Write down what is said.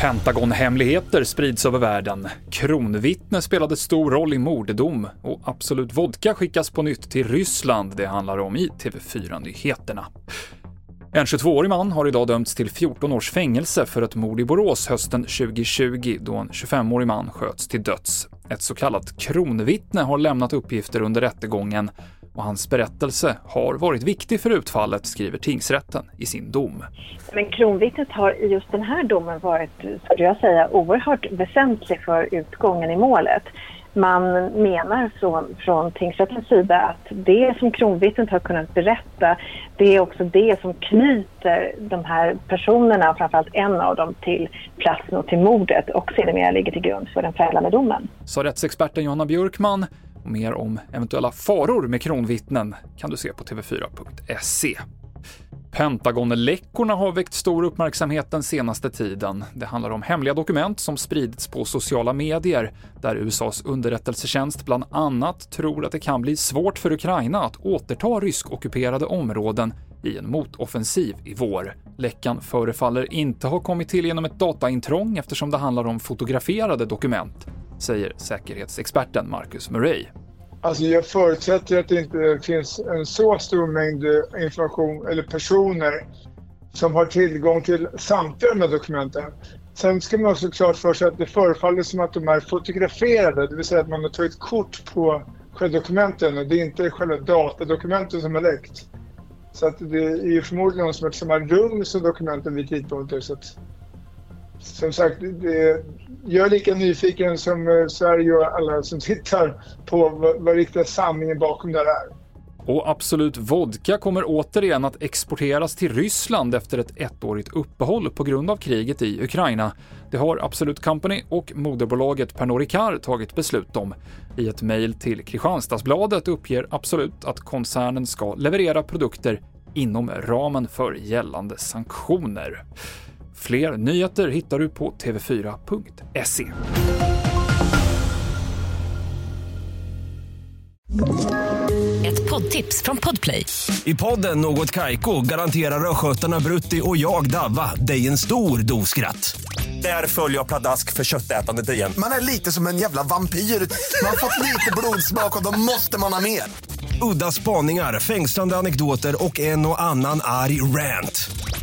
Pentagon-hemligheter sprids över världen. Kronvittne spelade stor roll i morddom och Absolut Vodka skickas på nytt till Ryssland. Det handlar om i TV4-nyheterna. En 22-årig man har idag dömts till 14 års fängelse för ett mord i Borås hösten 2020 då en 25-årig man sköts till döds. Ett så kallat kronvittne har lämnat uppgifter under rättegången och hans berättelse har varit viktig för utfallet, skriver tingsrätten i sin dom. Men kronvittnet har i just den här domen varit, skulle jag säga, oerhört väsentlig för utgången i målet. Man menar från, från tingsrättens sida att det som kronvittnet har kunnat berätta, det är också det som knyter de här personerna, framförallt en av dem, till platsen och till mordet och sedermera ligger till grund för den fällande domen. Sa rättsexperten Johanna Björkman Mer om eventuella faror med kronvittnen kan du se på tv4.se. Pentagonläckorna har väckt stor uppmärksamhet den senaste tiden. Det handlar om hemliga dokument som spridits på sociala medier, där USAs underrättelsetjänst bland annat tror att det kan bli svårt för Ukraina att återta ryskockuperade områden i en motoffensiv i vår. Läckan förefaller inte ha kommit till genom ett dataintrång eftersom det handlar om fotograferade dokument säger säkerhetsexperten Marcus Murray. Alltså jag förutsätter att det inte finns en så stor mängd eh, information eller personer som har tillgång till samtliga de här dokumenten. Sen ska man också klart för sig att det förefaller som att de är fotograferade, det vill säga att man har tagit kort på själva dokumenten och det är inte själva datadokumenten som är läckt. Så att det är ju förmodligen någon som har samma rum som dokumenten vid tidpunkter. Så att, som sagt, det, jag är lika nyfiken som eh, Sverige och alla som tittar på vad, vad riktiga sanningen bakom det här är. Och Absolut Vodka kommer återigen att exporteras till Ryssland efter ett ettårigt uppehåll på grund av kriget i Ukraina. Det har Absolut Company och moderbolaget Pernod Ricard tagit beslut om. I ett mejl till Kristianstadsbladet uppger Absolut att koncernen ska leverera produkter inom ramen för gällande sanktioner. Fler nyheter hittar du på tv4.se. Ett poddtips från Podplay. I podden Något Kaiko garanterar östgötarna Brutti och jag, Davva, dig en stor dos skratt. Där följer jag pladask för köttätandet igen. Man är lite som en jävla vampyr. Man har fått lite blodsmak och då måste man ha mer. Udda spaningar, fängslande anekdoter och en och annan arg rant.